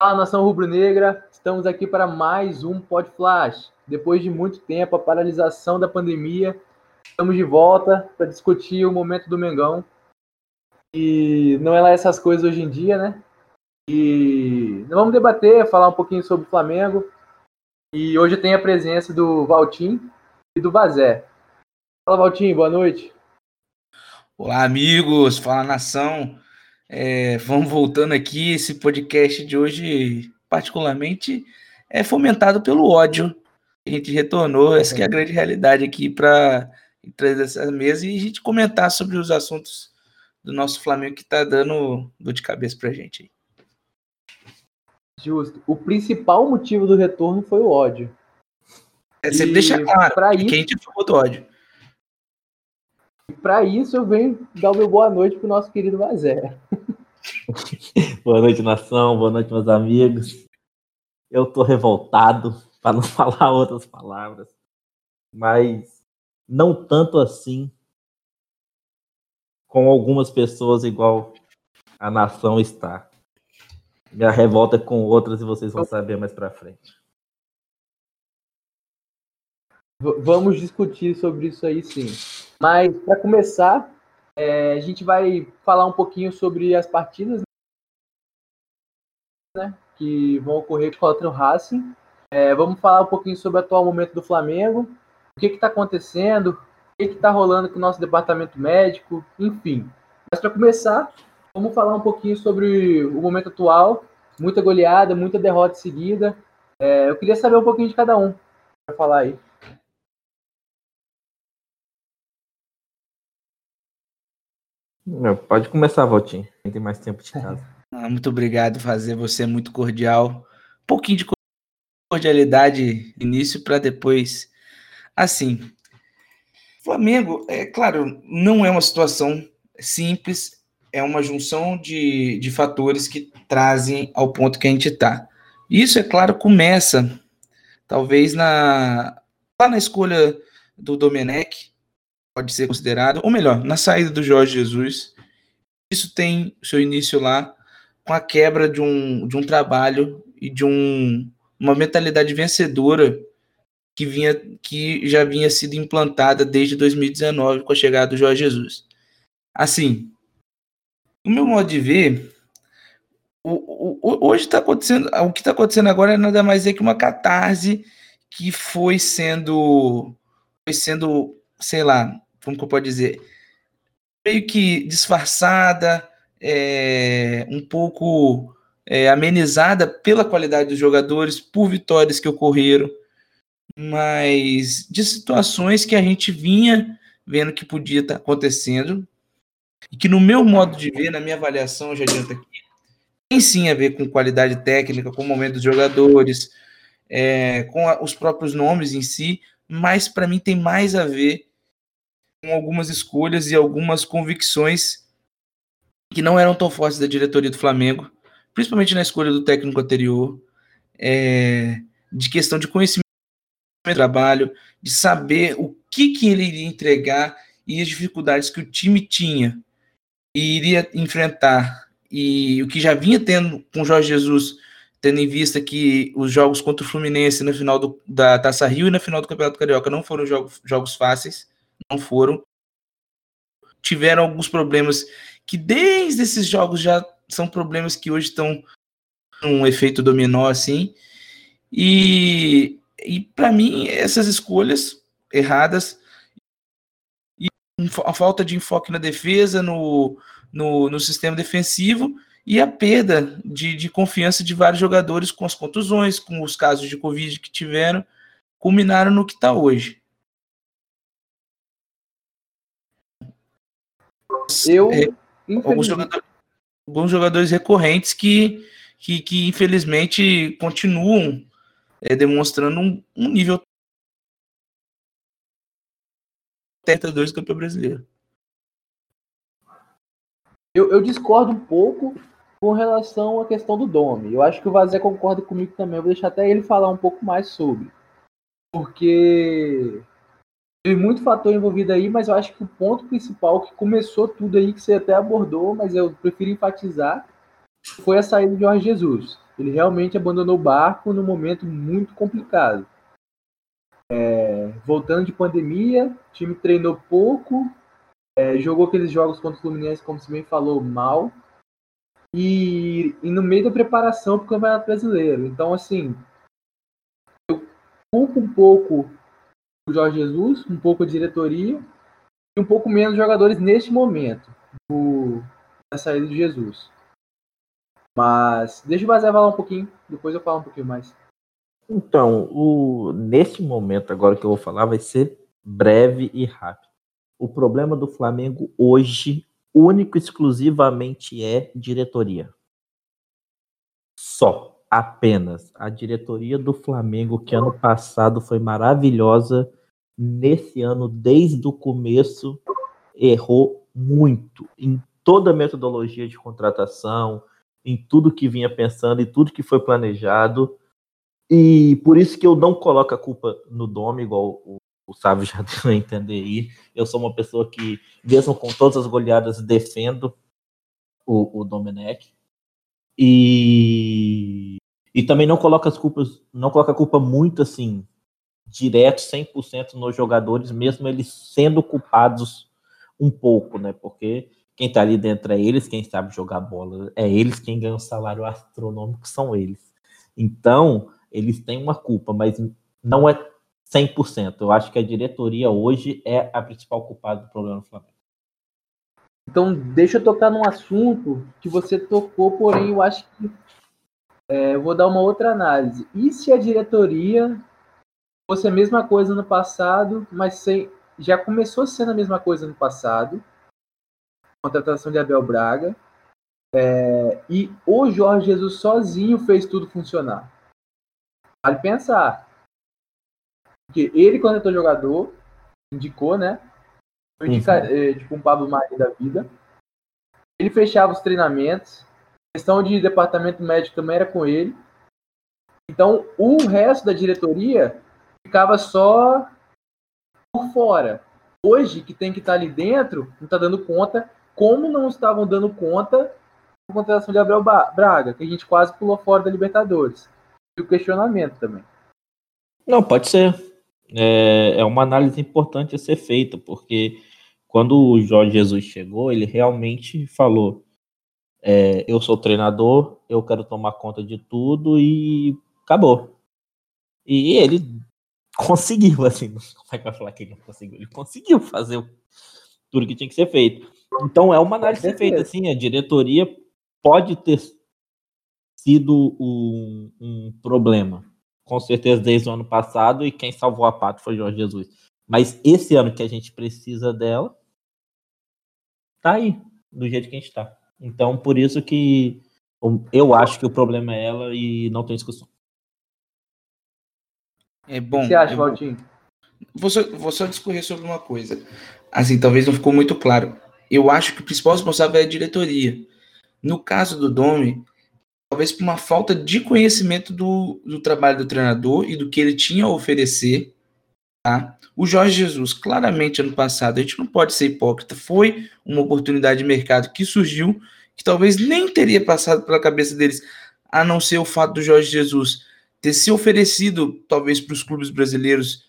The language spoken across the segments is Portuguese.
Fala nação rubro-negra, estamos aqui para mais um Pod Flash. Depois de muito tempo, a paralisação da pandemia, estamos de volta para discutir o momento do Mengão. E não é lá essas coisas hoje em dia, né? E vamos debater, falar um pouquinho sobre o Flamengo. E hoje tem a presença do Valtim e do Vazé. Fala, Valtim, boa noite. Olá, amigos, fala nação. É, vamos voltando aqui. Esse podcast de hoje, particularmente, é fomentado pelo ódio. A gente retornou, essa é a grande realidade aqui para trazer essa mesa e a gente comentar sobre os assuntos do nosso Flamengo que está dando dor de cabeça para a gente. Justo. O principal motivo do retorno foi o ódio. É, sempre e deixa claro pra isso, que a gente falou do ódio. Para isso eu venho dar o meu boa noite pro nosso querido Vazé. Boa noite, nação. Boa noite, meus amigos. Eu tô revoltado, para não falar outras palavras, mas não tanto assim com algumas pessoas igual a nação está. Minha revolta é com outras e vocês vão saber mais para frente. Vamos discutir sobre isso aí sim. Mas para começar, é, a gente vai falar um pouquinho sobre as partidas né, que vão ocorrer contra o Racing. É, vamos falar um pouquinho sobre o atual momento do Flamengo, o que está acontecendo, o que está rolando com o nosso departamento médico, enfim. Mas para começar, vamos falar um pouquinho sobre o momento atual. Muita goleada, muita derrota seguida. É, eu queria saber um pouquinho de cada um para falar aí. Pode começar, Valtinho. Tem mais tempo de casa. Ah, muito obrigado, fazer você muito cordial. Um pouquinho de cordialidade início para depois. Assim, Flamengo, é claro, não é uma situação simples, é uma junção de, de fatores que trazem ao ponto que a gente está. Isso, é claro, começa talvez na lá na escolha do Domenech, pode ser considerado, ou melhor, na saída do Jorge Jesus. Isso tem seu início lá com a quebra de um, de um trabalho e de um, uma mentalidade vencedora que vinha que já vinha sido implantada desde 2019 com a chegada do Jorge Jesus. Assim, o meu modo de ver, o, o, hoje está acontecendo, o que está acontecendo agora é nada mais é que uma catarse que foi sendo, foi sendo, sei lá, como que eu posso dizer, meio que disfarçada, é, um pouco é, amenizada pela qualidade dos jogadores, por vitórias que ocorreram, mas de situações que a gente vinha vendo que podia estar acontecendo e que no meu modo de ver, na minha avaliação, já adianta aqui, tem sim a ver com qualidade técnica, com o momento dos jogadores, é, com a, os próprios nomes em si, mas para mim tem mais a ver com algumas escolhas e algumas convicções que não eram tão fortes da diretoria do Flamengo, principalmente na escolha do técnico anterior, é, de questão de conhecimento do trabalho, de saber o que, que ele iria entregar e as dificuldades que o time tinha e iria enfrentar. E o que já vinha tendo com Jorge Jesus, tendo em vista que os jogos contra o Fluminense na final do, da Taça Rio e na final do Campeonato Carioca não foram jogos fáceis, não foram. Tiveram alguns problemas que desde esses jogos já são problemas que hoje estão um efeito dominó assim. E, e para mim, essas escolhas erradas e a falta de enfoque na defesa, no, no, no sistema defensivo e a perda de, de confiança de vários jogadores com as contusões, com os casos de Covid que tiveram, culminaram no que está hoje. Eu, é, alguns, jogadores, alguns jogadores recorrentes que, que, que infelizmente continuam é, demonstrando um, um nível 32 do campeão brasileiro. Eu, eu, discordo um pouco com relação à questão do Domi. Eu acho que o Vazé concorda comigo também. Eu vou deixar até ele falar um pouco mais sobre. Porque tem muito fator envolvido aí, mas eu acho que o ponto principal que começou tudo aí, que você até abordou, mas eu prefiro enfatizar, foi a saída de Jorge Jesus. Ele realmente abandonou o barco num momento muito complicado. É, voltando de pandemia, o time treinou pouco, é, jogou aqueles jogos contra o Fluminense, como você bem falou, mal. E, e no meio da preparação para o Campeonato Brasileiro. Então, assim, eu culpo um pouco o Jorge Jesus, um pouco a diretoria e um pouco menos jogadores neste momento do, da saída de Jesus. Mas deixa o Bazé falar um pouquinho, depois eu falo um pouquinho mais. Então, o, nesse momento agora que eu vou falar vai ser breve e rápido. O problema do Flamengo hoje, único e exclusivamente, é diretoria. Só, apenas. A diretoria do Flamengo, que ano passado foi maravilhosa, nesse ano, desde o começo, errou muito em toda a metodologia de contratação, em tudo que vinha pensando, e tudo que foi planejado. E por isso que eu não coloco a culpa no Dome, igual o, o Sávio já deu a entender aí. Eu sou uma pessoa que, mesmo com todas as goleadas, defendo o, o Domenech. E, e também não coloca as culpas, não coloca a culpa muito assim, direto, 100% nos jogadores, mesmo eles sendo culpados um pouco, né? Porque quem tá ali dentro é eles, quem sabe jogar bola é eles, quem ganha o salário astronômico são eles. Então, eles têm uma culpa, mas não é 100%. Eu acho que a diretoria hoje é a principal culpada do problema do Flamengo. Então, deixa eu tocar num assunto que você tocou, porém eu acho que é, eu vou dar uma outra análise. E se a diretoria fosse a mesma coisa no passado, mas sem, já começou sendo a mesma coisa no passado, contratação de Abel Braga, é, e o Jorge Jesus sozinho fez tudo funcionar. Vale pensar. Porque ele, quando entrou jogador, indicou, né? Indica, uhum. é, tipo um Pablo Maria da vida. Ele fechava os treinamentos. A questão de departamento médico também era com ele. Então, o resto da diretoria ficava só por fora. Hoje, que tem que estar ali dentro, não está dando conta, como não estavam dando conta da contratação de Gabriel Braga, que a gente quase pulou fora da Libertadores o questionamento também. Não, pode ser. É, é uma análise importante a ser feita, porque quando o Jorge Jesus chegou, ele realmente falou: é, eu sou treinador, eu quero tomar conta de tudo e acabou. E ele conseguiu, assim, como é que vai falar que ele não conseguiu? Ele conseguiu fazer tudo que tinha que ser feito. Então é uma análise ser feita, assim, a diretoria pode ter sido um, um problema. Com certeza desde o ano passado, e quem salvou a pátria foi Jorge Jesus. Mas esse ano que a gente precisa dela, tá aí, do jeito que a gente tá. Então, por isso que eu acho que o problema é ela e não tem discussão. É bom. O que você acha, é Valtinho? Vou só, vou só discorrer sobre uma coisa. Assim, talvez não ficou muito claro. Eu acho que o principal responsável é a diretoria. No caso do Domi, talvez por uma falta de conhecimento do, do trabalho do treinador e do que ele tinha a oferecer. Tá? O Jorge Jesus, claramente, ano passado, a gente não pode ser hipócrita, foi uma oportunidade de mercado que surgiu, que talvez nem teria passado pela cabeça deles, a não ser o fato do Jorge Jesus ter se oferecido, talvez, para os clubes brasileiros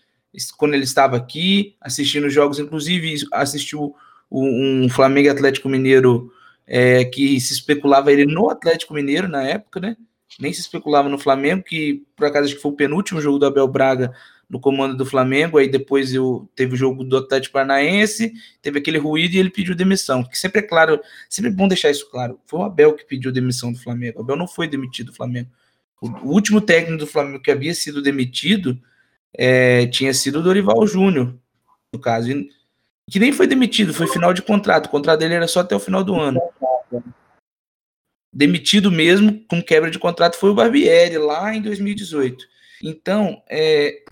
quando ele estava aqui, assistindo jogos, inclusive assistiu um Flamengo Atlético Mineiro é, que se especulava ele no Atlético Mineiro na época, né? Nem se especulava no Flamengo, que por acaso acho que foi o penúltimo jogo do Abel Braga no comando do Flamengo, aí depois eu, teve o jogo do Atlético Paranaense, teve aquele ruído e ele pediu demissão, que sempre é claro, sempre é bom deixar isso claro, foi o Abel que pediu demissão do Flamengo, o Abel não foi demitido do Flamengo. O, último técnico do Flamengo que havia sido demitido é, tinha sido o Dorival Júnior, no caso, e, que nem foi demitido, foi final de contrato. O contrato dele era só até o final do ano. Demitido mesmo, com quebra de contrato, foi o Barbieri, lá em 2018. Então, é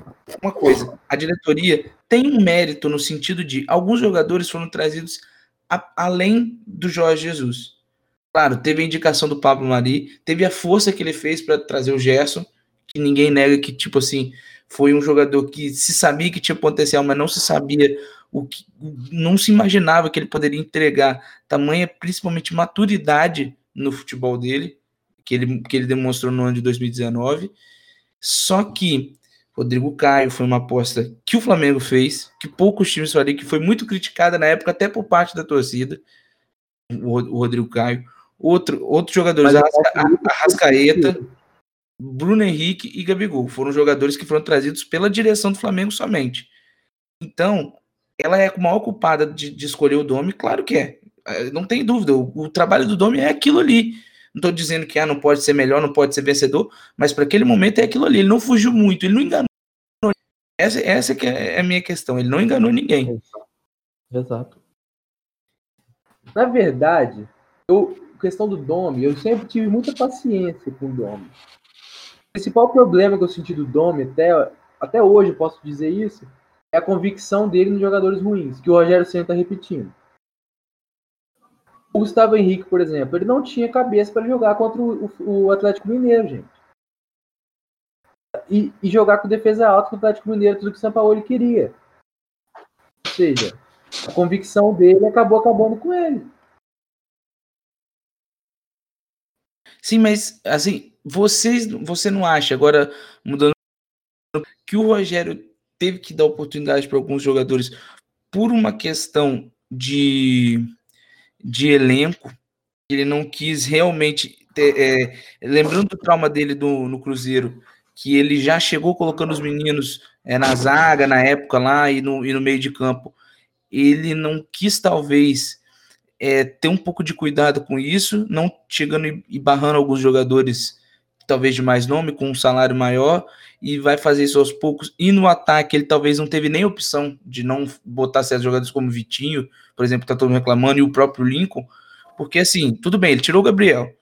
uma coisa, a diretoria tem um mérito no sentido de alguns jogadores foram trazidos a, além do Jorge Jesus. Claro, teve a indicação do Pablo Mari, teve a força que ele fez para trazer o Gerson, que ninguém nega que, tipo assim, foi um jogador que se sabia que tinha potencial, mas não se sabia o que não se imaginava que ele poderia entregar tamanha, principalmente maturidade no futebol dele, que ele, que ele demonstrou no ano de 2019. Só que Rodrigo Caio foi uma aposta que o Flamengo fez, que poucos times fariam, que foi muito criticada na época, até por parte da torcida. O, o Rodrigo Caio. Outro, outros jogadores, Arrasca, Arrascaeta, Bruno Henrique e Gabigol. Foram jogadores que foram trazidos pela direção do Flamengo somente. Então, ela é a maior culpada de, de escolher o Domi? Claro que é. é não tem dúvida. O, o trabalho do Domi é aquilo ali. Não estou dizendo que ah, não pode ser melhor, não pode ser vencedor, mas para aquele momento é aquilo ali. Ele não fugiu muito, ele não enganou. Essa, essa que é a minha questão. Ele não enganou ninguém. Exato. Na verdade, eu, questão do Domi, eu sempre tive muita paciência com o Domi. O principal problema que eu senti do Domi, até, até hoje posso dizer isso, é a convicção dele nos jogadores ruins, que o Rogério Senna está repetindo. O Gustavo Henrique, por exemplo, ele não tinha cabeça para jogar contra o, o, Atlético Mineiro, gente. E, e, jogar com defesa alta com o Atlético Mineiro, tudo que o São Paulo queria. Ou seja, a convicção dele acabou acabando com ele. Sim, mas assim, vocês, você não acha agora mudando que o Rogério teve que dar oportunidade para alguns jogadores por uma questão de, de elenco. Ele não quis realmente. Ter, é, lembrando do trauma dele do, no Cruzeiro, que ele já chegou colocando os meninos é, na zaga na época lá e no, e no meio de campo. Ele não quis, talvez, é, ter um pouco de cuidado com isso, não chegando e barrando alguns jogadores, talvez de mais nome, com um salário maior, e vai fazer isso aos poucos. E no ataque, ele talvez não teve nem opção de não botar certos jogadores como Vitinho, por exemplo, que tá todo mundo reclamando, e o próprio Lincoln, porque assim, tudo bem, ele tirou o Gabriel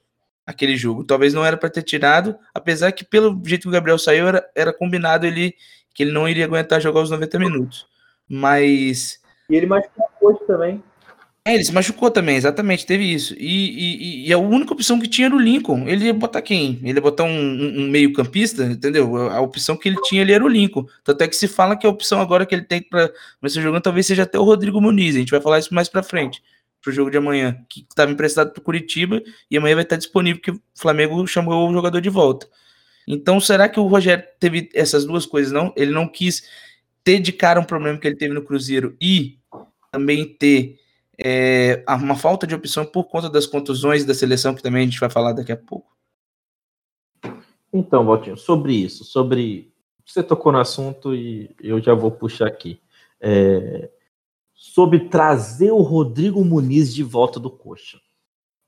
aquele jogo. Talvez não era para ter tirado, apesar que pelo jeito que o Gabriel saiu, era, era combinado ele que ele não iria aguentar jogar os 90 minutos. Mas. E ele machucou hoje também. É, ele se machucou também, exatamente, teve isso. E, e, e, a única opção que tinha era o Lincoln. Ele ia botar quem? Ele ia botar um, um, meio-campista, entendeu? A, opção que ele tinha ali era o Lincoln. Tanto é que se fala que a opção agora que ele tem para começar jogando talvez seja até o Rodrigo Muniz. A gente vai falar isso mais para frente, pro jogo de amanhã, que estava emprestado pro Curitiba e amanhã vai estar disponível porque o Flamengo chamou o jogador de volta. Então, será que o Rogério teve essas duas coisas? Não, ele não quis ter de cara um problema que ele teve no Cruzeiro e também ter é, uma falta de opção por conta das contusões da seleção, que também a gente vai falar daqui a pouco. Então, Valtinho, sobre isso, sobre. Você tocou no assunto e eu já vou puxar aqui. É, sobre trazer o Rodrigo Muniz de volta do Coxa.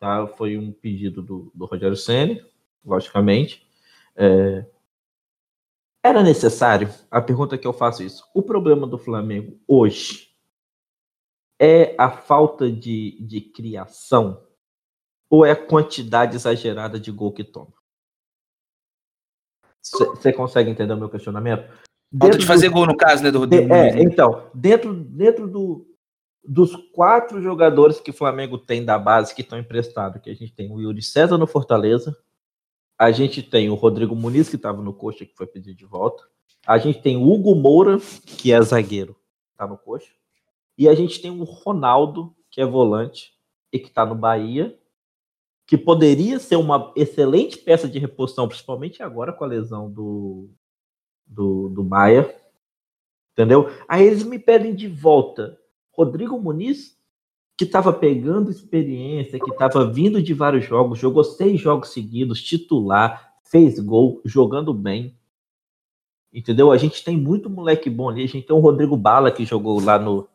Tá? Foi um pedido do, do Rogério Senna, logicamente. É, era necessário? A pergunta que eu faço é isso. O problema do Flamengo hoje é a falta de, de criação ou é a quantidade exagerada de gol que toma? Você consegue entender o meu questionamento? Falta de fazer do, gol no caso, né, do Rodrigo? É, né? então, dentro, dentro do, dos quatro jogadores que o Flamengo tem da base que estão emprestados, que a gente tem o Yuri César no Fortaleza, a gente tem o Rodrigo Muniz, que estava no coxa, que foi pedido de volta, a gente tem o Hugo Moura, que é zagueiro, está no coxa, e a gente tem o Ronaldo, que é volante e que está no Bahia, que poderia ser uma excelente peça de reposição, principalmente agora com a lesão do, do, do Maia. Entendeu? Aí eles me pedem de volta Rodrigo Muniz, que estava pegando experiência, que estava vindo de vários jogos, jogou seis jogos seguidos, titular, fez gol, jogando bem. Entendeu? A gente tem muito moleque bom ali. A gente tem o Rodrigo Bala, que jogou lá no,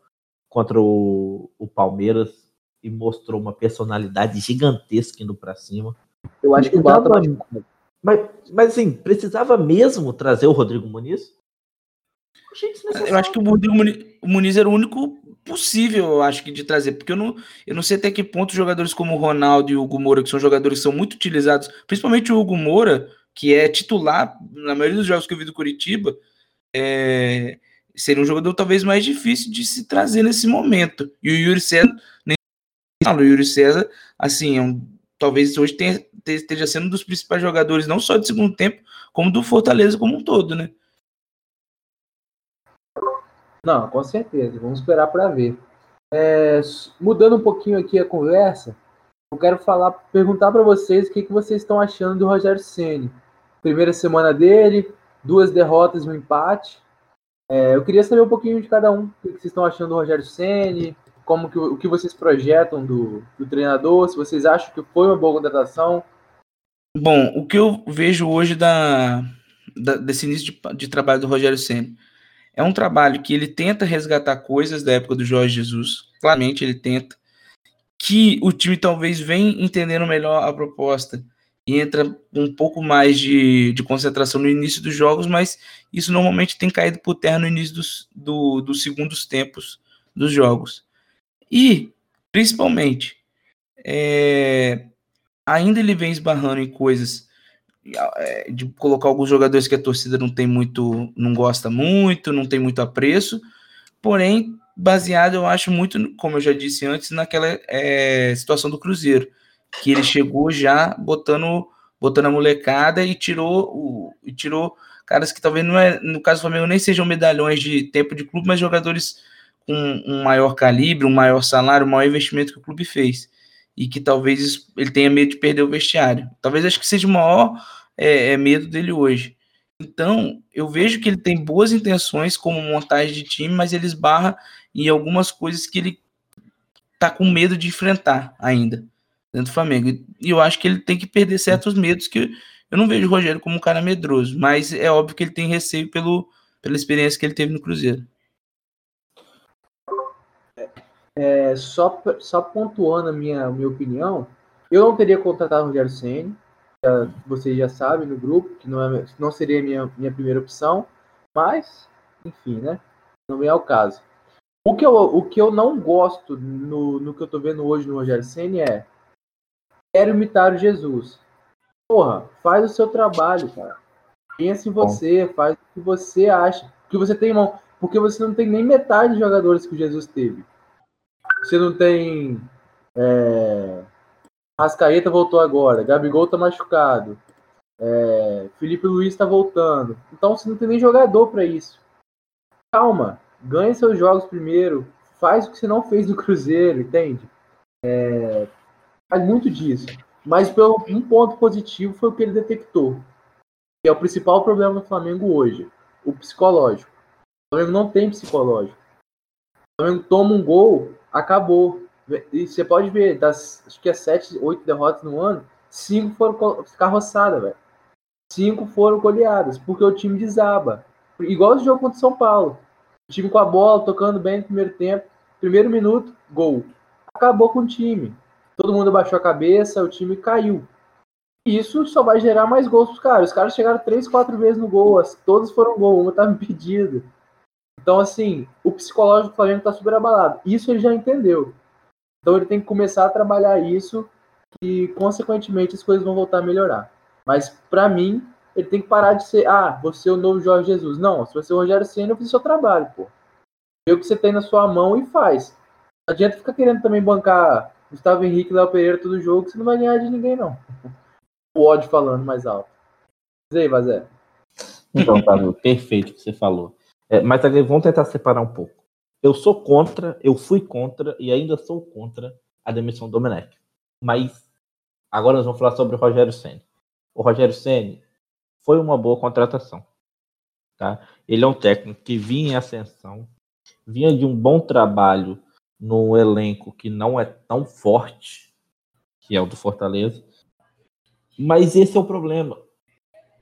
contra o, o Palmeiras e mostrou uma personalidade gigantesca indo para cima. Eu acho que o Bala mas, mas assim, precisava mesmo trazer o Rodrigo Muniz? Eu acho que o Rodrigo Muniz, o Muniz era o único possível, eu acho que, de trazer, porque eu não, eu não sei até que ponto jogadores como o Ronaldo e o Hugo Moura, que são jogadores que são muito utilizados, principalmente o Hugo Moura, que é titular na maioria dos jogos que eu vi do Curitiba, é, seria um jogador talvez mais difícil de se trazer nesse momento. E o Yuri César, nem o Yuri César, assim, é um, talvez hoje tenha, esteja sendo um dos principais jogadores, não só de segundo tempo, como do Fortaleza como um todo, né? Não, com certeza. Vamos esperar para ver. É, mudando um pouquinho aqui a conversa, eu quero falar, perguntar para vocês o que, que vocês estão achando do Rogério Ceni. Primeira semana dele, duas derrotas um empate. É, eu queria saber um pouquinho de cada um. O que, vocês estão achando do Rogério Ceni? Como que o que vocês projetam do, do treinador? Se vocês acham que foi uma boa contratação? Bom, o que eu vejo hoje da, da desse início de, de trabalho do Rogério Ceni é um trabalho que ele tenta resgatar coisas da época do Jorge Jesus. Claramente ele tenta que o time talvez venha entendendo melhor a proposta e entra um pouco mais de, de concentração no início dos jogos, mas isso normalmente tem caído por terra no início dos, do, dos segundos tempos dos jogos. E, principalmente, é, ainda ele vem esbarrando em coisas é, de colocar alguns jogadores que a torcida não tem muito, não gosta muito, não tem muito apreço, porém baseado, eu acho, muito, como eu já disse antes, naquela é, situação do Cruzeiro, que ele chegou já botando, botando a molecada e tirou, o, e tirou caras que talvez não é, no caso do Flamengo, nem sejam medalhões de tempo de clube, mas jogadores com um maior calibre, um maior salário, um maior investimento que o clube fez. E que talvez ele tenha medo de perder o vestiário. Talvez acho que seja o maior é, é medo dele hoje. Então, eu vejo que ele tem boas intenções como montagem de time, mas ele esbarra em algumas coisas que ele tá com medo de enfrentar ainda dentro do Flamengo. E eu acho que ele tem que perder certos medos que eu não vejo o Rogério como um cara medroso, mas é óbvio que ele tem receio pelo, pela experiência que ele teve no Cruzeiro. É, só, só pontuando a minha, a minha opinião, eu não teria contratado o Rogério Senni, vocês já sabem no grupo, que não, é, não seria a minha, minha primeira opção, mas, enfim, né? Não vem ao caso. O que eu, o que eu não gosto no, no que eu tô vendo hoje no Rogério Senna é quero imitar o Jesus. Porra, faz o seu trabalho, cara. Pensa em você, Bom. faz o que você acha. Que você tem mão. Porque você não tem nem metade de jogadores que o Jesus teve. Você não tem. É... Rascaeta voltou agora, Gabigol tá machucado. É... Felipe Luiz tá voltando. Então você não tem nem jogador para isso. Calma, ganhe seus jogos primeiro, faz o que você não fez no Cruzeiro, entende? É, faz muito disso. Mas pelo, um ponto positivo foi o que ele detectou, que é o principal problema do Flamengo hoje, o psicológico. O Flamengo não tem psicológico. O Flamengo toma um gol, acabou. E você pode ver, das acho que é sete, oito derrotas no ano, cinco foram carroçada, velho. Cinco foram goleadas, porque o time desaba. Igual o jogo contra o São Paulo. O time com a bola, tocando bem no primeiro tempo. Primeiro minuto, gol. Acabou com o time. Todo mundo baixou a cabeça, o time caiu. E isso só vai gerar mais gols pros caras. Os caras chegaram três, quatro vezes no gol. Todos foram gol, uma estava impedido. Então, assim, o psicológico do Flamengo está super abalado. Isso ele já entendeu. Então ele tem que começar a trabalhar isso e, consequentemente, as coisas vão voltar a melhorar. Mas, para mim, ele tem que parar de ser, ah, você é o novo Jorge Jesus. Não, se você é o Rogério Senna, fiz o seu trabalho, pô. Vê o que você tem na sua mão e faz. Não adianta ficar querendo também bancar Gustavo Henrique Léo Pereira todo jogo, você não vai ganhar de ninguém, não. O ódio falando mais alto. Diz aí, Vazé. Então, Pablo, perfeito o que você falou. É, mas vamos tentar separar um pouco. Eu sou contra, eu fui contra e ainda sou contra a demissão do Domenech. Mas agora nós vamos falar sobre o Rogério Senna. O Rogério Senna foi uma boa contratação. Tá? Ele é um técnico que vinha em ascensão, vinha de um bom trabalho no elenco que não é tão forte, que é o do Fortaleza. Mas esse é o problema.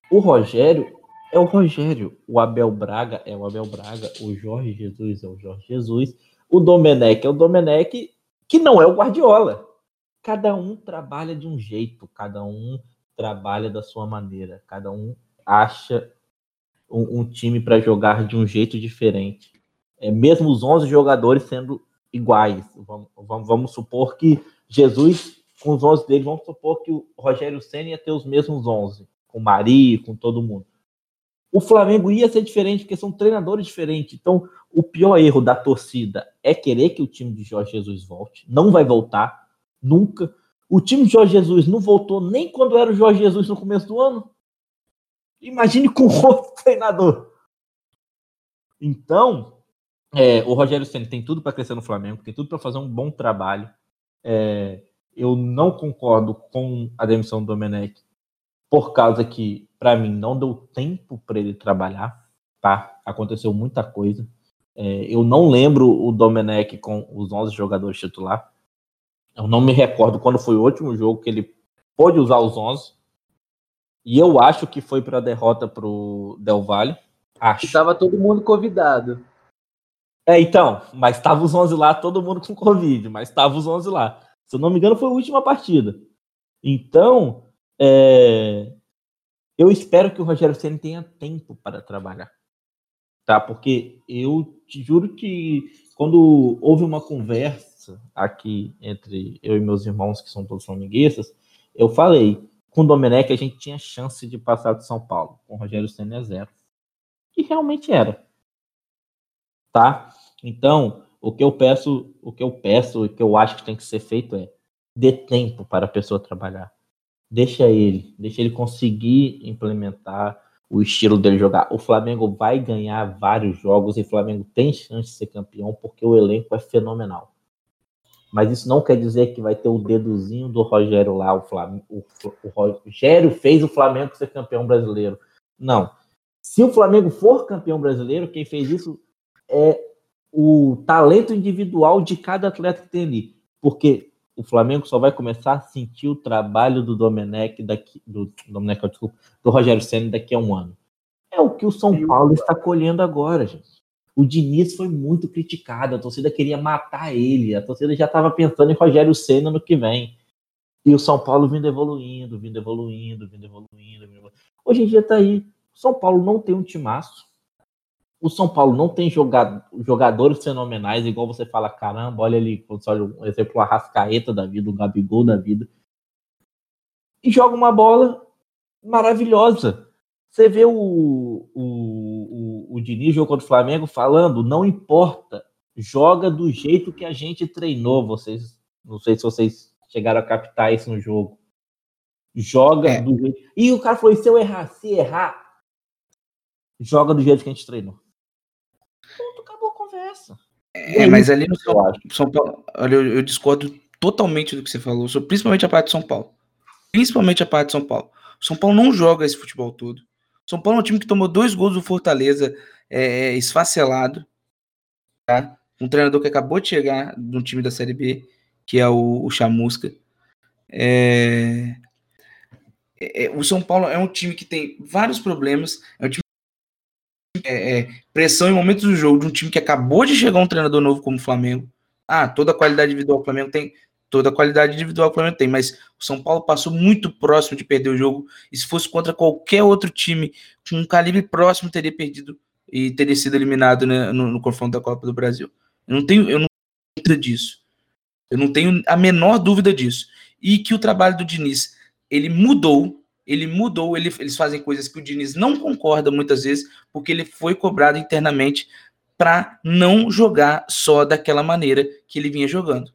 O Rogério é o Rogério, o Abel Braga é o Abel Braga, o Jorge Jesus é o Jorge Jesus, o Domenech é o Domenech, que não é o Guardiola. Cada um trabalha de um jeito, cada um trabalha da sua maneira, cada um acha um, um time para jogar de um jeito diferente. É, mesmo os 11 jogadores sendo iguais. Vamos, vamos, vamos supor que Jesus, com os 11 dele, vamos supor que o Rogério Senna ia ter os mesmos 11, com o Mari, com todo mundo. O Flamengo ia ser diferente, porque são treinadores diferentes. Então, o pior erro da torcida é querer que o time de Jorge Jesus volte. Não vai voltar, nunca. O time de Jorge Jesus não voltou nem quando era o Jorge Jesus no começo do ano. Imagine com outro treinador. Então, é, o Rogério Senna tem tudo para crescer no Flamengo, tem tudo para fazer um bom trabalho. É, eu não concordo com a demissão do Domenech por causa que, para mim, não deu tempo para ele trabalhar, tá? Aconteceu muita coisa. É, eu não lembro o Domenech com os 11 jogadores titular. Eu não me recordo quando foi o último jogo que ele pôde usar os 11. E eu acho que foi para a derrota para o Del Valle. Acho. Estava todo mundo convidado. É, então, mas estava os 11 lá, todo mundo com Covid, mas estava os 11 lá. Se eu não me engano, foi a última partida. Então, é, eu espero que o Rogério Senna tenha tempo para trabalhar. Tá? Porque eu te juro que quando houve uma conversa aqui entre eu e meus irmãos, que são todos flamenguistas, eu falei, com o Domenech a gente tinha chance de passar de São Paulo. Com o Rogério Senna é zero. E realmente era. Tá? Então, o que eu peço, o que eu peço, o que eu acho que tem que ser feito é dê tempo para a pessoa trabalhar. Deixa ele, deixa ele conseguir implementar o estilo dele jogar. O Flamengo vai ganhar vários jogos e o Flamengo tem chance de ser campeão porque o elenco é fenomenal. Mas isso não quer dizer que vai ter o dedozinho do Rogério lá. O, Flamengo, o, o Rogério fez o Flamengo ser campeão brasileiro. Não. Se o Flamengo for campeão brasileiro, quem fez isso é o talento individual de cada atleta que tem ali. Porque o Flamengo só vai começar a sentir o trabalho do Domenech daqui, do Domenech, desculpa, do Rogério Senna daqui a um ano. É o que o São Paulo está colhendo agora, gente. O Diniz foi muito criticado, a torcida queria matar ele, a torcida já estava pensando em Rogério Senna no que vem. E o São Paulo vindo evoluindo, vindo evoluindo, vindo evoluindo. Vindo evoluindo. Hoje em dia está aí. O São Paulo não tem um timaço. O São Paulo não tem jogado, jogadores fenomenais, igual você fala, caramba, olha ali, olha um exemplo, a Rascaeta da vida, o Gabigol da vida. E joga uma bola maravilhosa. Você vê o, o, o, o Diniz jogou contra o Flamengo falando, não importa, joga do jeito que a gente treinou. Vocês, não sei se vocês chegaram a captar isso no jogo. Joga é. do jeito. E o cara falou: se eu errar, se errar, joga do jeito que a gente treinou. Ponto, acabou a conversa. É, mas ali no São, São Paulo, olha, eu, eu, discordo totalmente do que você falou, principalmente a parte de São Paulo. Principalmente a parte de São Paulo. São Paulo não joga esse futebol todo. São Paulo é um time que tomou dois gols do Fortaleza é, é, esfacelado. Tá? Um treinador que acabou de chegar no time da Série B, que é o, o Chamusca. É, é, o São Paulo é um time que tem vários problemas. É um time é, é, pressão em momentos do jogo de um time que acabou de chegar um treinador novo como o Flamengo. Ah, toda a qualidade individual o Flamengo tem, toda a qualidade individual o Flamengo tem, mas o São Paulo passou muito próximo de perder o jogo. E se fosse contra qualquer outro time com um calibre próximo, teria perdido e teria sido eliminado né, no, no, confronto da Copa do Brasil. Eu não tenho, eu não tenho dúvida disso. Eu não tenho a menor dúvida disso. E que o trabalho do Diniz ele mudou, ele mudou, ele, eles fazem coisas que o Diniz não concorda muitas vezes, porque ele foi cobrado internamente para não jogar só daquela maneira que ele vinha jogando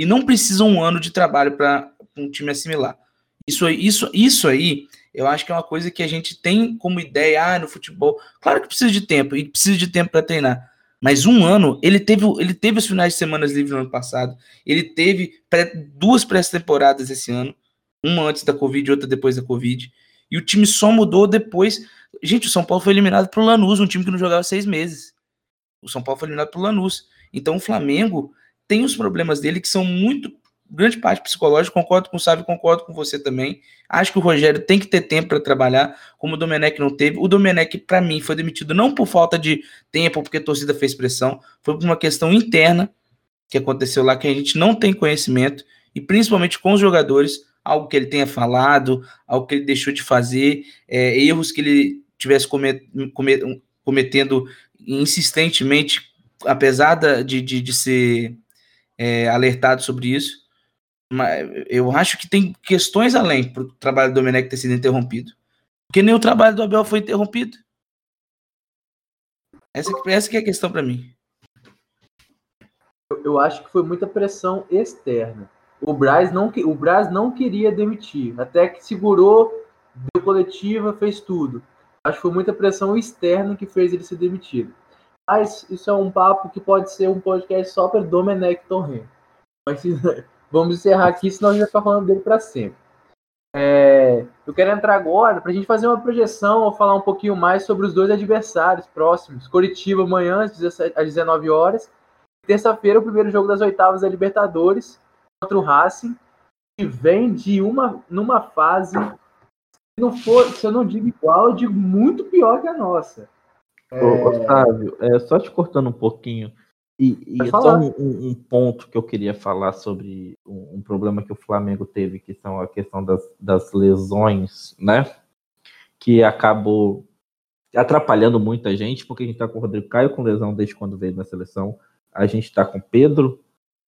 e não precisa um ano de trabalho para um time assimilar. Isso, isso, isso aí, eu acho que é uma coisa que a gente tem como ideia ah, no futebol. Claro que precisa de tempo, e precisa de tempo para treinar. Mas um ano, ele teve, ele teve os finais de semana livres no ano passado. Ele teve pré, duas pré-temporadas esse ano. Uma antes da Covid e outra depois da Covid. E o time só mudou depois. Gente, o São Paulo foi eliminado pro Lanús, um time que não jogava seis meses. O São Paulo foi eliminado pro Lanús. Então o Flamengo tem os problemas dele que são muito grande parte psicológica, concordo com o Sávio, concordo com você também. Acho que o Rogério tem que ter tempo para trabalhar, como o Domenech não teve. O Domenech, para mim, foi demitido não por falta de tempo, porque a torcida fez pressão, foi por uma questão interna que aconteceu lá, que a gente não tem conhecimento, e principalmente com os jogadores, algo que ele tenha falado, algo que ele deixou de fazer, é, erros que ele tivesse comet, comet, cometendo insistentemente, apesar de, de, de ser é, alertado sobre isso. Mas eu acho que tem questões além para o trabalho do Domenech ter sido interrompido. Porque nem o trabalho do Abel foi interrompido. Essa, essa que é a questão para mim. Eu acho que foi muita pressão externa. O Braz não, o Braz não queria demitir, até que segurou, deu coletiva, fez tudo. Acho que foi muita pressão externa que fez ele ser demitido. Mas isso é um papo que pode ser um podcast só para Domenech Torrent. Mas vamos encerrar aqui, senão a gente vai ficar falando dele para sempre. É, eu quero entrar agora para a gente fazer uma projeção ou falar um pouquinho mais sobre os dois adversários próximos. Coritiba amanhã às 19 horas. Terça-feira, o primeiro jogo das oitavas da Libertadores contra o Racing, que vem de uma numa fase, se, não for, se eu não digo igual, eu digo muito pior que a nossa. É... Ô, Otávio, é, só te cortando um pouquinho. E, e só um, um, ponto que eu queria falar sobre um, um, problema que o Flamengo teve, que são a questão das, das lesões, né? Que acabou atrapalhando muita gente, porque a gente tá com o Rodrigo Caio com lesão desde quando veio na seleção. A gente tá com o Pedro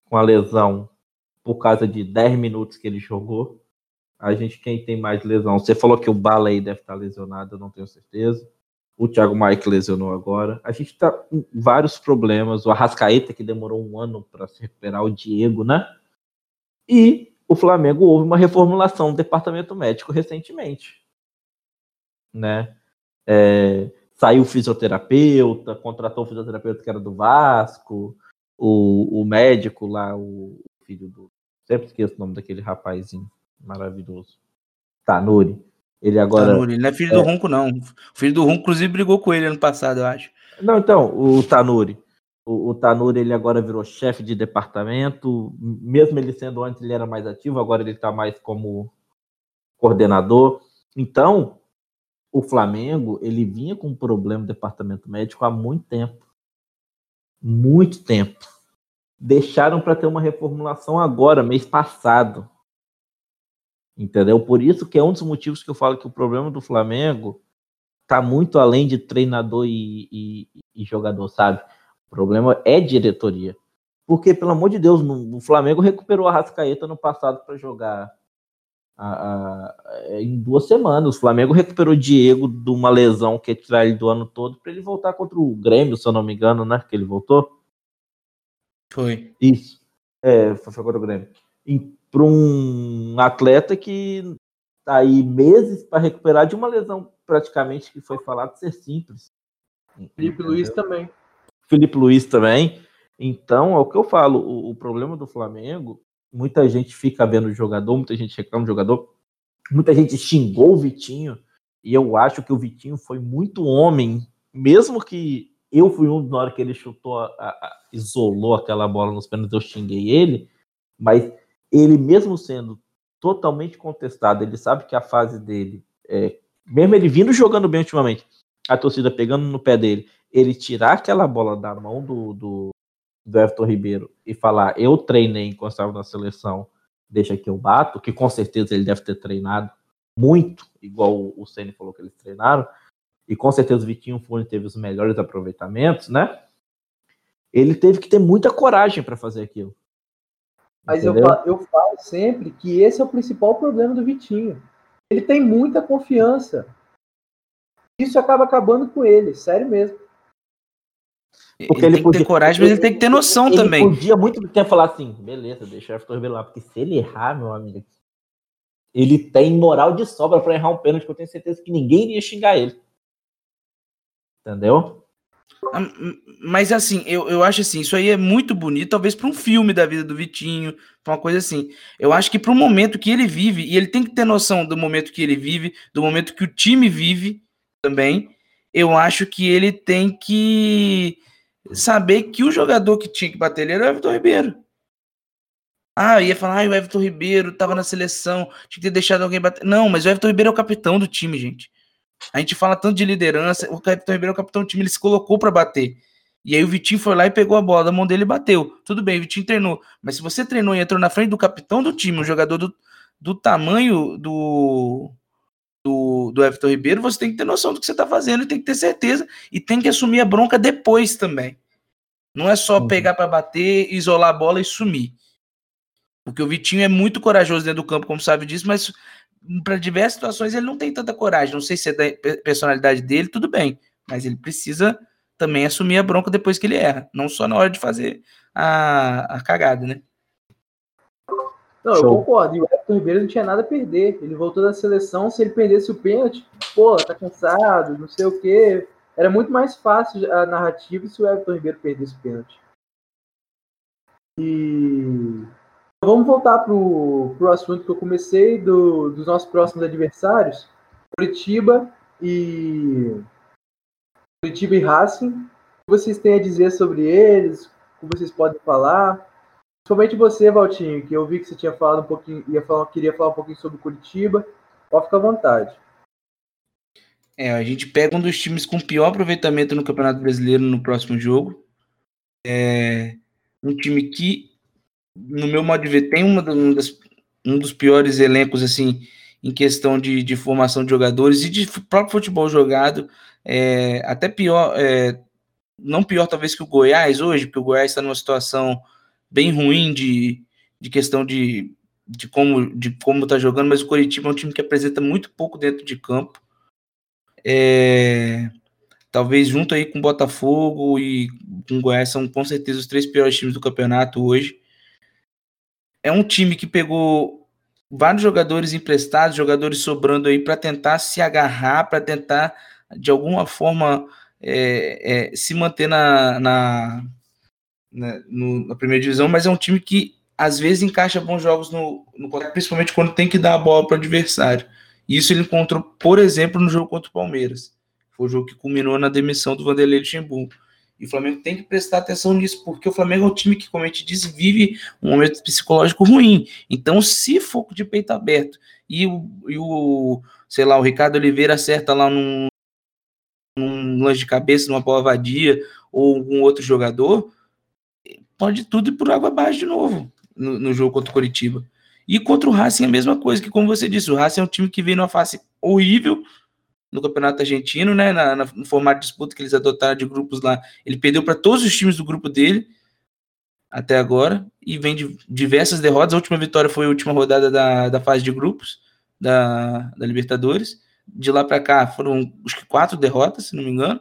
com a lesão por causa de 10 minutos que ele jogou. A gente, quem tem mais lesão? Você falou que o Bala aí deve estar lesionado, eu não tenho certeza. O Thiago Mike lesionou agora. A gente tá com vários problemas. O Arrascaeta, que demorou um ano para se recuperar, o Diego, né? E o Flamengo houve uma reformulação do departamento médico recentemente. Né? É, saiu o fisioterapeuta, contratou o fisioterapeuta que era do Vasco, o, o médico lá, o filho do. Sempre esqueço o nome daquele rapazinho maravilhoso. Tanuri. Ele agora. Tanuri, não é filho é... do Ronco, não. O filho do Ronco, inclusive, brigou com ele ano passado, eu acho. Não, então, o Tanuri. O, o Tanuri, ele agora virou chefe de departamento. Mesmo ele sendo antes, ele era mais ativo, agora ele está mais como coordenador. Então, o Flamengo, ele vinha com um problema no departamento médico há muito tempo. Muito tempo. Deixaram para ter uma reformulação agora, mês passado. Entendeu? Por isso que é um dos motivos que eu falo que o problema do Flamengo tá muito além de treinador e, e, e jogador, sabe? O problema é diretoria. Porque, pelo amor de Deus, o Flamengo recuperou a Rascaeta no passado para jogar a, a, em duas semanas. O Flamengo recuperou o Diego de uma lesão que ia tirar ele do ano todo para ele voltar contra o Grêmio, se eu não me engano, né? Que ele voltou. Foi. Isso. É, foi contra o Grêmio para um atleta que tá aí meses para recuperar de uma lesão praticamente que foi falado ser simples. Felipe Entendeu? Luiz também. Felipe Luiz também. Então, é o que eu falo, o, o, problema do Flamengo, muita gente fica vendo o jogador, muita gente reclama do jogador, muita gente xingou o Vitinho, e eu acho que o Vitinho foi muito homem, mesmo que eu fui um na hora que ele chutou, a, a, isolou aquela bola nos pênaltis, eu xinguei ele, mas ele mesmo sendo totalmente contestado, ele sabe que a fase dele, é, mesmo ele vindo jogando bem ultimamente, a torcida pegando no pé dele, ele tirar aquela bola da mão do, do, do Everton Ribeiro e falar, eu treinei enquanto estava na seleção, deixa que eu bato, que com certeza ele deve ter treinado muito, igual o, Ceni falou que eles treinaram, e com certeza o Vitinho Fune teve os melhores aproveitamentos, né? Ele teve que ter muita coragem para fazer aquilo. Mas eu, eu falo sempre que esse é o principal problema do Vitinho. Ele tem muita confiança. Isso acaba acabando com ele, sério mesmo. Porque ele, ele tem podia, que ter coragem, mas ele, ele tem que ter noção ele também. Ele podia muito ter falar assim, beleza, deixa o Everton Ribeiro lá, porque se ele errar, meu amigo, ele tem moral de sobra para errar um pênalti, que eu tenho certeza que ninguém iria xingar ele. Entendeu? Mas assim, eu, eu acho assim, isso aí é muito bonito, talvez para um filme da vida do Vitinho, uma coisa assim. Eu acho que para o momento que ele vive, e ele tem que ter noção do momento que ele vive, do momento que o time vive também, eu acho que ele tem que saber que o jogador que tinha que bater ele era o Everton Ribeiro. Ah, ia falar, ah, o Everton Ribeiro tava na seleção, tinha que ter deixado alguém bater. Não, mas o Everton Ribeiro é o capitão do time, gente. A gente fala tanto de liderança, o Capitão Ribeiro é o capitão do time, ele se colocou para bater. E aí o Vitinho foi lá e pegou a bola da mão dele e bateu. Tudo bem, o Vitinho treinou. Mas se você treinou e entrou na frente do capitão do time, um jogador do, do tamanho do, do, do Everton Ribeiro, você tem que ter noção do que você está fazendo e tem que ter certeza. E tem que assumir a bronca depois também. Não é só uhum. pegar para bater, isolar a bola e sumir. Porque o Vitinho é muito corajoso dentro do campo, como sabe disso, mas para diversas situações ele não tem tanta coragem. Não sei se é da personalidade dele, tudo bem, mas ele precisa também assumir a bronca depois que ele erra, não só na hora de fazer a, a cagada, né? Não, Show. eu concordo. E o Everton Ribeiro não tinha nada a perder. Ele voltou da seleção, se ele perdesse o pênalti, pô, tá cansado, não sei o quê. Era muito mais fácil a narrativa se o Everton Ribeiro perdesse o pênalti. E vamos voltar para o assunto que eu comecei do, dos nossos próximos adversários, Curitiba e Curitiba e Racing. O que vocês têm a dizer sobre eles? O que vocês podem falar? Principalmente você, Valtinho, que eu vi que você tinha falado um pouquinho, ia falar, queria falar um pouquinho sobre Curitiba. Pode ficar à vontade. É, a gente pega um dos times com pior aproveitamento no Campeonato Brasileiro no próximo jogo. É um time que, no meu modo de ver, tem uma, das, um dos piores elencos assim em questão de, de formação de jogadores e de próprio futebol jogado. É, até pior, é, não pior talvez que o Goiás hoje, porque o Goiás está numa situação bem ruim de, de questão de, de como de como está jogando, mas o Coritiba é um time que apresenta muito pouco dentro de campo. É, talvez junto aí com o Botafogo e com o Goiás são com certeza os três piores times do campeonato hoje. É um time que pegou vários jogadores emprestados, jogadores sobrando aí para tentar se agarrar, para tentar de alguma forma é, é, se manter na, na, na, no, na, primeira divisão, mas é um time que às vezes encaixa bons jogos no, no principalmente quando tem que dar a bola para o adversário. Isso ele encontrou, por exemplo, no jogo contra o Palmeiras. Foi o jogo que culminou na demissão do Vanderlei Luxemburgo. E o Flamengo tem que prestar atenção nisso, porque o Flamengo é um time que, como a gente disse, vive um momento psicológico ruim. Então, se for de peito aberto e o, e o sei lá, o Ricardo Oliveira acerta lá num, num lance de cabeça, numa bola vadia, ou algum outro jogador, pode tudo ir por água abaixo de novo no, no jogo contra o Coritiba. E contra o Racing é a mesma coisa, que como você disse, o Racing é um time que vem numa face horrível no Campeonato Argentino, né, na, na, no formato de disputa que eles adotaram de grupos lá. Ele perdeu para todos os times do grupo dele até agora e vem de diversas derrotas. A última vitória foi a última rodada da, da fase de grupos da, da Libertadores. De lá para cá foram acho que quatro derrotas, se não me engano,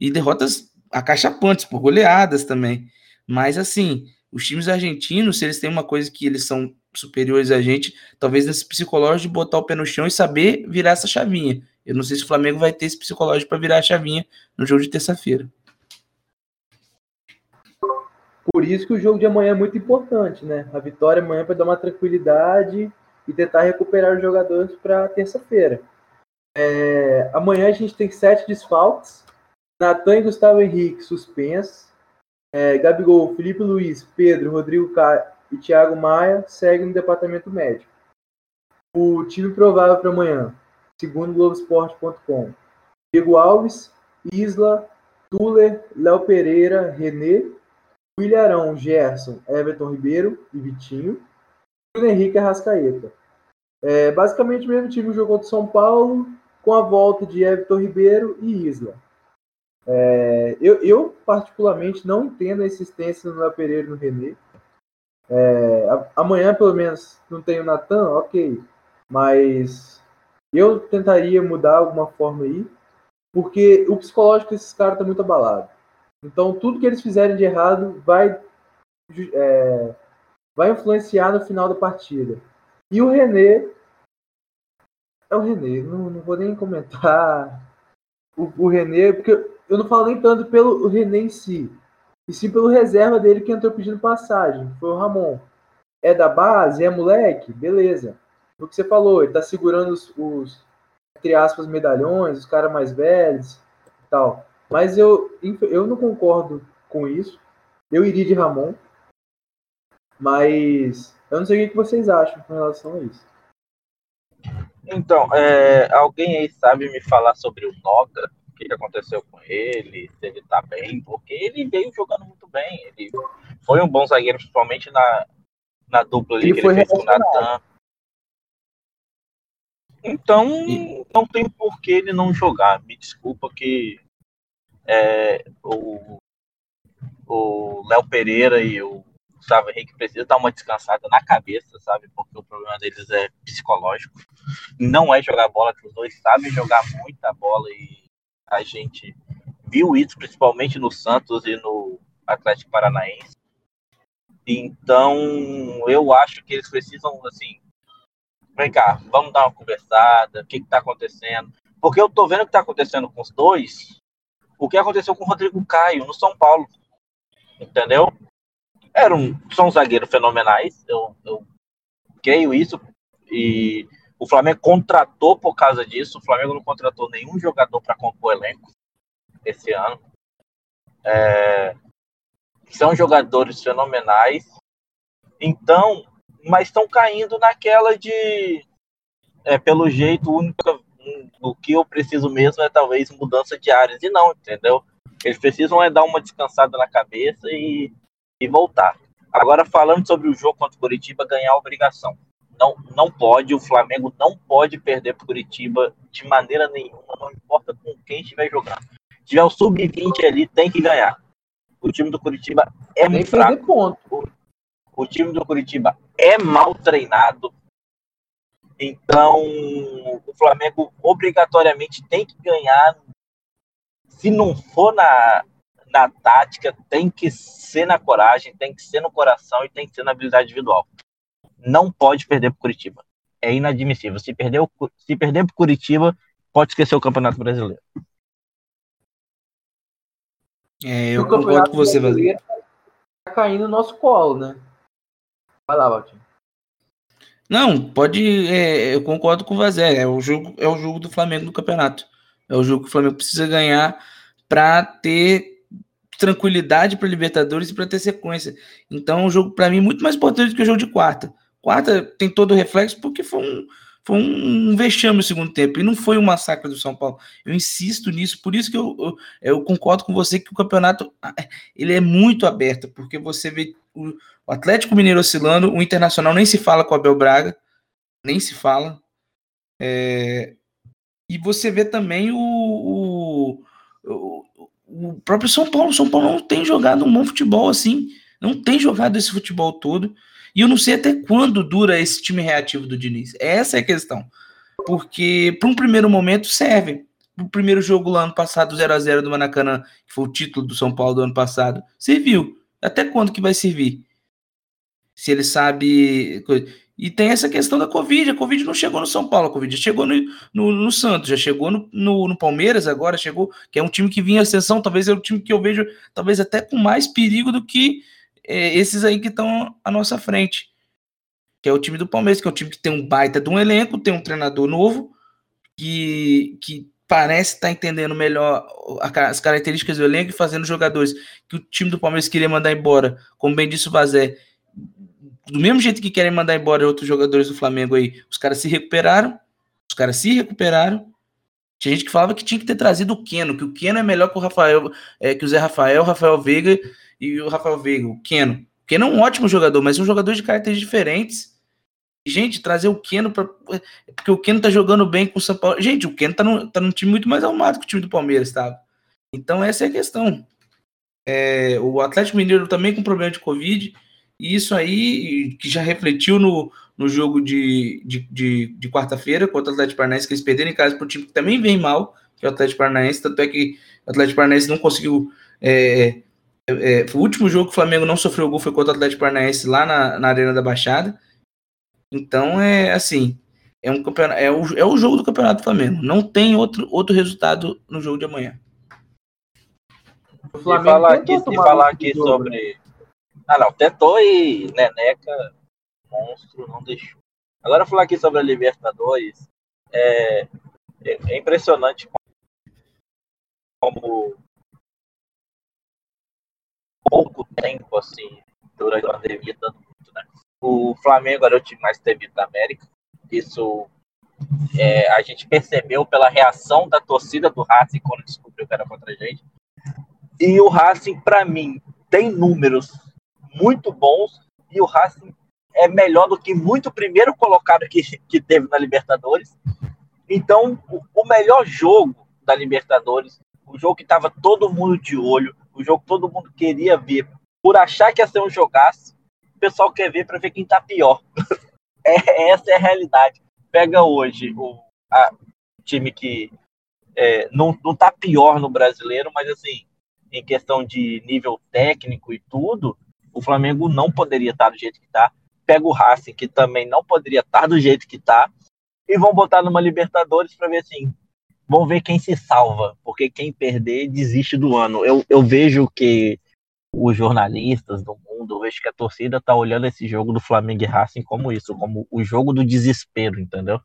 e derrotas acachapantes por goleadas também. Mas assim, os times argentinos, se eles têm uma coisa que eles são superiores a gente, talvez nesse psicológico de botar o pé no chão e saber virar essa chavinha. Eu não sei se o Flamengo vai ter esse psicológico para virar a chavinha no jogo de terça-feira. Por isso que o jogo de amanhã é muito importante, né? A vitória amanhã para dar uma tranquilidade e tentar recuperar os jogadores para terça-feira. É, amanhã a gente tem sete desfalques. Natan e Gustavo Henrique suspensos. É, Gabigol, Felipe Luiz, Pedro, Rodrigo e Thiago Maia seguem no departamento médico. O time provável para amanhã, segundo Globoesporte.com. Diego Alves, Isla, Tuller, Léo Pereira, René, William Gerson, Everton Ribeiro e Vitinho, e o Henrique Arrascaeta. É, basicamente o mesmo time jogou contra São Paulo, com a volta de Everton Ribeiro e Isla. É, eu, eu, particularmente, não entendo a existência do Léo Pereira e no René. É, amanhã, pelo menos, não tem o Natan, ok. Mas eu tentaria mudar alguma forma aí, porque o psicológico desses caras está muito abalado. Então, tudo que eles fizerem de errado vai, é, vai influenciar no final da partida. E o René. É o René, não, não vou nem comentar o, o René, porque eu não falo nem tanto pelo René em si, e sim pelo reserva dele que entrou pedindo passagem, foi o Ramon. É da base, é moleque, beleza. O que você falou, ele tá segurando os, os entre aspas, medalhões, os caras mais velhos e tal. Mas eu, eu não concordo com isso. Eu iria de Ramon. Mas eu não sei o que vocês acham com relação a isso. Então, é, alguém aí sabe me falar sobre o Noga? Que, que aconteceu com ele, se ele tá bem, porque ele veio jogando muito bem. Ele foi um bom zagueiro, principalmente na, na dupla ali ele que ele fez com o Natan. Então, não tem por que ele não jogar. Me desculpa que é, o Léo Pereira e o Gustavo Henrique precisam dar uma descansada na cabeça, sabe? Porque o problema deles é psicológico. Não é jogar bola, que os dois sabem jogar muita bola e a gente viu isso principalmente no Santos e no Atlético Paranaense. Então, eu acho que eles precisam, assim, vem cá, vamos dar uma conversada, o que está acontecendo? Porque eu tô vendo o que está acontecendo com os dois, o que aconteceu com o Rodrigo Caio no São Paulo, entendeu? eram, são zagueiros fenomenais, eu, eu creio isso, e o Flamengo contratou por causa disso, o Flamengo não contratou nenhum jogador para compor elenco esse ano. É, são jogadores fenomenais, então, mas estão caindo naquela de, é, pelo jeito, única o que eu preciso mesmo é talvez mudança de áreas. E não, entendeu? Eles precisam é dar uma descansada na cabeça e, e voltar. Agora, falando sobre o jogo contra o Curitiba, ganhar a obrigação. Não, não pode, o Flamengo não pode perder para o Curitiba de maneira nenhuma, não importa com quem estiver jogando. Se tiver o sub-20 ali, tem que ganhar. O time do Curitiba é muito fraco. Ponto. O, o time do Curitiba é mal treinado, então, o Flamengo obrigatoriamente tem que ganhar. Se não for na, na tática, tem que ser na coragem, tem que ser no coração e tem que ser na habilidade individual. Não pode perder para Curitiba. É inadmissível. Se perder, se perder para Curitiba, pode esquecer o Campeonato Brasileiro. É, eu o concordo com você, Valério. Tá caindo no nosso colo, né? Vai lá, Valtinho. Não, pode. É, eu concordo com o Vazé. É o jogo, é o jogo do Flamengo no campeonato. É o jogo que o Flamengo precisa ganhar para ter tranquilidade para Libertadores e para ter sequência. Então, é um jogo para mim muito mais importante do que o jogo de quarta. Quarta tem todo o reflexo porque foi um, foi um vexame o segundo tempo e não foi um massacre do São Paulo. Eu insisto nisso, por isso que eu, eu, eu concordo com você que o campeonato ele é muito aberto, porque você vê o, o Atlético Mineiro oscilando, o Internacional nem se fala com o Abel Braga, nem se fala. É, e você vê também o, o, o, próprio São Paulo. São Paulo não tem jogado um bom futebol assim, não tem jogado esse futebol todo. E eu não sei até quando dura esse time reativo do Diniz. Essa é a questão. Porque, para um primeiro momento, serve. O primeiro jogo lá ano passado, 0 a 0 do Maracanã, que foi o título do São Paulo do ano passado, serviu. Até quando que vai servir? se ele sabe. E tem essa questão da Covid. A Covid não chegou no São Paulo, a Covid chegou no, no, no Santos, já chegou no, no, no, Palmeiras agora, chegou, que é um time que vinha em ascensão, talvez é o time que eu vejo, talvez até com mais perigo do que é, esses aí que estão à nossa frente. Que é o time do Palmeiras, que é um time que tem um baita de um elenco, tem um treinador novo, que, que parece estar tá entendendo melhor as características do elenco e fazendo jogadores que o time do Palmeiras queria mandar embora, como bem disse o Vazé, do mesmo jeito que querem mandar embora outros jogadores do Flamengo aí, os caras se recuperaram, os caras se recuperaram. Tinha gente que falava que tinha que ter trazido o Keno, que o Keno é melhor que o Rafael, é, que o Zé Rafael, o Rafael Veiga e o Rafael Veiga, o Keno. O Keno é um ótimo jogador, mas um jogador de características diferentes. Gente, trazer o Keno para porque o Keno tá jogando bem com o São Paulo. Gente, o Keno tá num, tá num time muito mais arrumado que o time do Palmeiras, tá? Então essa é a questão. É, o Atlético Mineiro também com problema de Covid e isso aí, que já refletiu no, no jogo de, de, de, de quarta-feira contra o Atlético Paranaense, que eles perderam em casa para time que também vem mal, que é o Atlético Paranaense, tanto é que o Atlético Paranaense não conseguiu. É, é, o último jogo que o Flamengo não sofreu gol foi contra o Atlético Paranaense lá na, na Arena da Baixada. Então é assim. É, um campeonato, é, o, é o jogo do Campeonato do Flamengo. Não tem outro, outro resultado no jogo de amanhã. O Flamengo e falar aqui, e falar aqui sobre, ah, não, tentou e Neneca, monstro, não deixou. Agora, falar aqui sobre a Libertadores, é, é, é impressionante como pouco tempo, assim, durante a pandemia, muito, né? O Flamengo era o time mais temido da América. Isso é, a gente percebeu pela reação da torcida do Racing quando descobriu que era contra a gente. E o Racing, para mim, tem números muito bons e o Racing é melhor do que muito primeiro colocado que, que teve na Libertadores. Então, o, o melhor jogo da Libertadores, o jogo que estava todo mundo de olho, o jogo todo mundo queria ver, por achar que ia ser um jogaço, o pessoal quer ver para ver quem está pior. é, essa é a realidade. Pega hoje o a, time que é, não, não tá pior no brasileiro, mas assim, em questão de nível técnico e tudo, o Flamengo não poderia estar do jeito que está. Pega o Racing, que também não poderia estar do jeito que está. E vão botar numa Libertadores para ver assim. Vão ver quem se salva, porque quem perder desiste do ano. Eu, eu vejo que os jornalistas do mundo. Eu vejo que a torcida tá olhando esse jogo do Flamengo e Racing como isso, como o jogo do desespero, entendeu?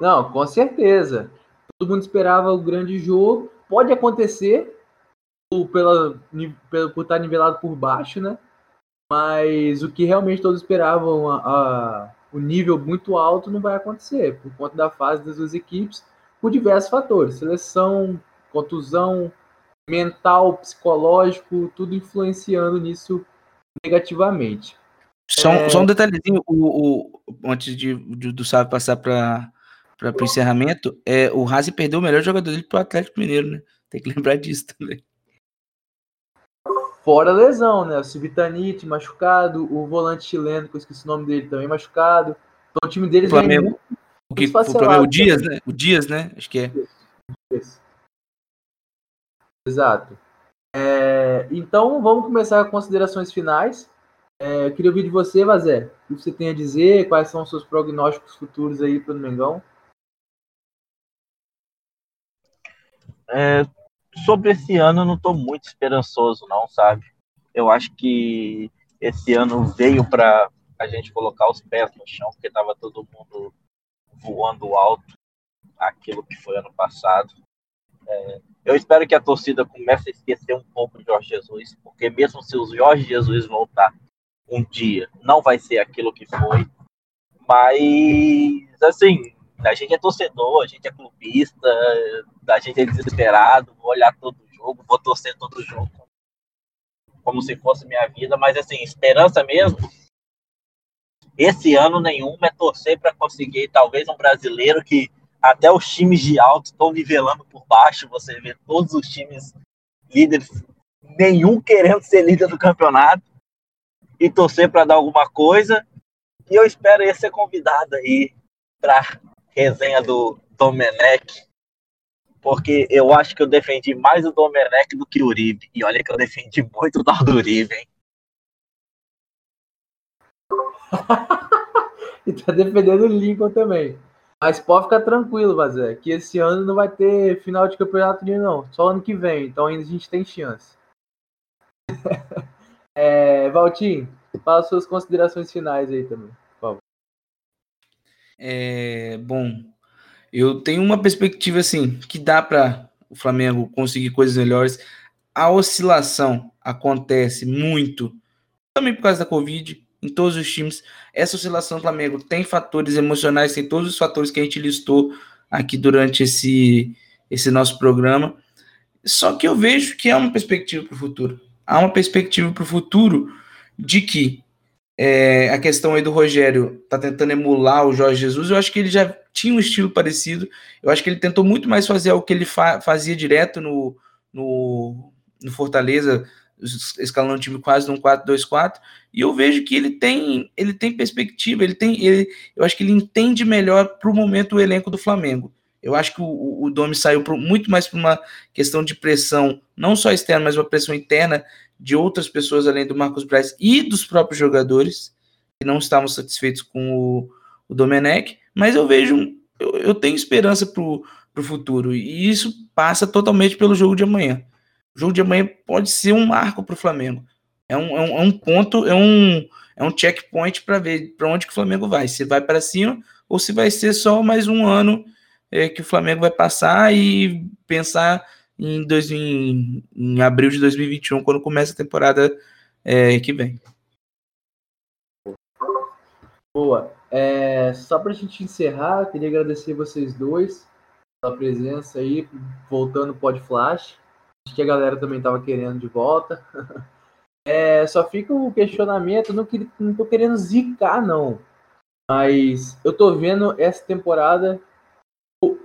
Não, com certeza. Todo mundo esperava o grande jogo. Pode acontecer pela, pela, por estar nivelado por baixo, né? Mas o que realmente todos esperavam, a, o nível muito alto, não vai acontecer, por conta da fase das duas equipes, por diversos fatores. Seleção, contusão, mental, psicológico, tudo influenciando nisso negativamente. Só, é... só um detalhezinho, o, o, antes de, de do Sábio passar para o encerramento, é, o Razi perdeu o melhor jogador dele para o Atlético Mineiro, né? Tem que lembrar disso também. Fora lesão, né? O Civitanite machucado, o volante chileno, que eu esqueci o nome dele, também machucado. Então o time deles o Flamengo, muito, o, que, o é o Dias, né? O Dias, né? Acho que é. Isso. Exato. É, então vamos começar com considerações finais. É, eu queria ouvir de você, Vazé. O que você tem a dizer? Quais são os seus prognósticos futuros aí para o Mengão? É, sobre esse ano eu não estou muito esperançoso, não, sabe? Eu acho que esse ano veio para a gente colocar os pés no chão, porque estava todo mundo voando alto, aquilo que foi ano passado. É, eu espero que a torcida comece a esquecer um pouco de Jorge Jesus, porque mesmo se o Jorge Jesus voltar um dia, não vai ser aquilo que foi. Mas, assim, a gente é torcedor, a gente é clubista, a gente é desesperado, vou olhar todo jogo, vou torcer todo jogo como se fosse minha vida, mas assim, esperança mesmo. Esse ano nenhum é torcer para conseguir talvez um brasileiro que até os times de alto estão nivelando por baixo, você vê todos os times líderes, nenhum querendo ser líder do campeonato e torcer para dar alguma coisa. E eu espero ser convidado aí para resenha do Domenech, porque eu acho que eu defendi mais o Domenech do que o Uribe. E olha que eu defendi muito o tal do Uribe, hein? e tá defendendo o Lincoln também. Mas pode ficar tranquilo, Vazé, que esse ano não vai ter final de campeonato nenhum, não. Só ano que vem. Então ainda a gente tem chance. é, Valtinho, fala suas considerações finais aí também. É, bom, eu tenho uma perspectiva assim que dá para o Flamengo conseguir coisas melhores. A oscilação acontece muito, também por causa da Covid, em todos os times. Essa oscilação do Flamengo tem fatores emocionais, tem todos os fatores que a gente listou aqui durante esse, esse nosso programa. Só que eu vejo que há uma perspectiva para o futuro. Há uma perspectiva para o futuro de que é, a questão aí do Rogério tá tentando emular o Jorge Jesus. Eu acho que ele já tinha um estilo parecido. Eu acho que ele tentou muito mais fazer o que ele fa fazia direto no, no, no Fortaleza, escalando o time quase num 4-2-4. E eu vejo que ele tem, ele tem perspectiva, ele tem, ele, eu acho que ele entende melhor para o momento o elenco do Flamengo. Eu acho que o, o Domi saiu pro, muito mais para uma questão de pressão, não só externa, mas uma pressão interna de outras pessoas além do Marcos Braz e dos próprios jogadores que não estavam satisfeitos com o, o Domenech, mas eu vejo, eu, eu tenho esperança para o futuro e isso passa totalmente pelo jogo de amanhã. O jogo de amanhã pode ser um marco para o Flamengo. É um, é, um, é um ponto, é um, é um checkpoint para ver para onde que o Flamengo vai. Se vai para cima ou se vai ser só mais um ano é, que o Flamengo vai passar e pensar em, dois, em, em abril de 2021, quando começa a temporada é, que vem. Boa. É, só para a gente encerrar, queria agradecer vocês dois pela presença aí, voltando o Pod Flash. Acho que a galera também estava querendo de volta. É, só fica o questionamento, não, não tô querendo zicar, não. Mas eu tô vendo essa temporada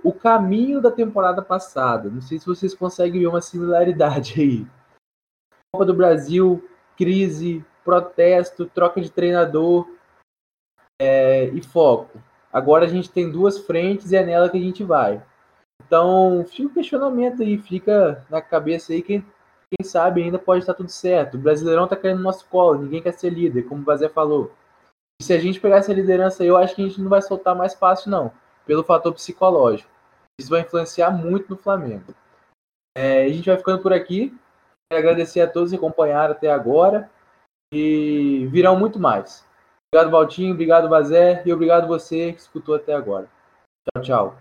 o, caminho da temporada passada. Não sei se vocês conseguem ver uma similaridade aí. Copa do Brasil, crise, protesto, troca de treinador é, e foco. Agora a gente tem duas frentes e é nela que a gente vai. Então, fica o questionamento aí, fica na cabeça aí, quem, quem sabe ainda pode estar tudo certo. O Brasileirão tá caindo no nosso colo, ninguém quer ser líder, como o Bazé falou. E se a gente pegar essa liderança aí, eu acho que a gente não vai soltar mais fácil, não pelo fator psicológico. Isso vai influenciar muito no Flamengo. É, a gente vai ficando por aqui. Quero agradecer a todos que acompanharam até agora e virão muito mais. Obrigado, Valtinho, obrigado, Bazé, e obrigado você que escutou até agora. Tchau, tchau.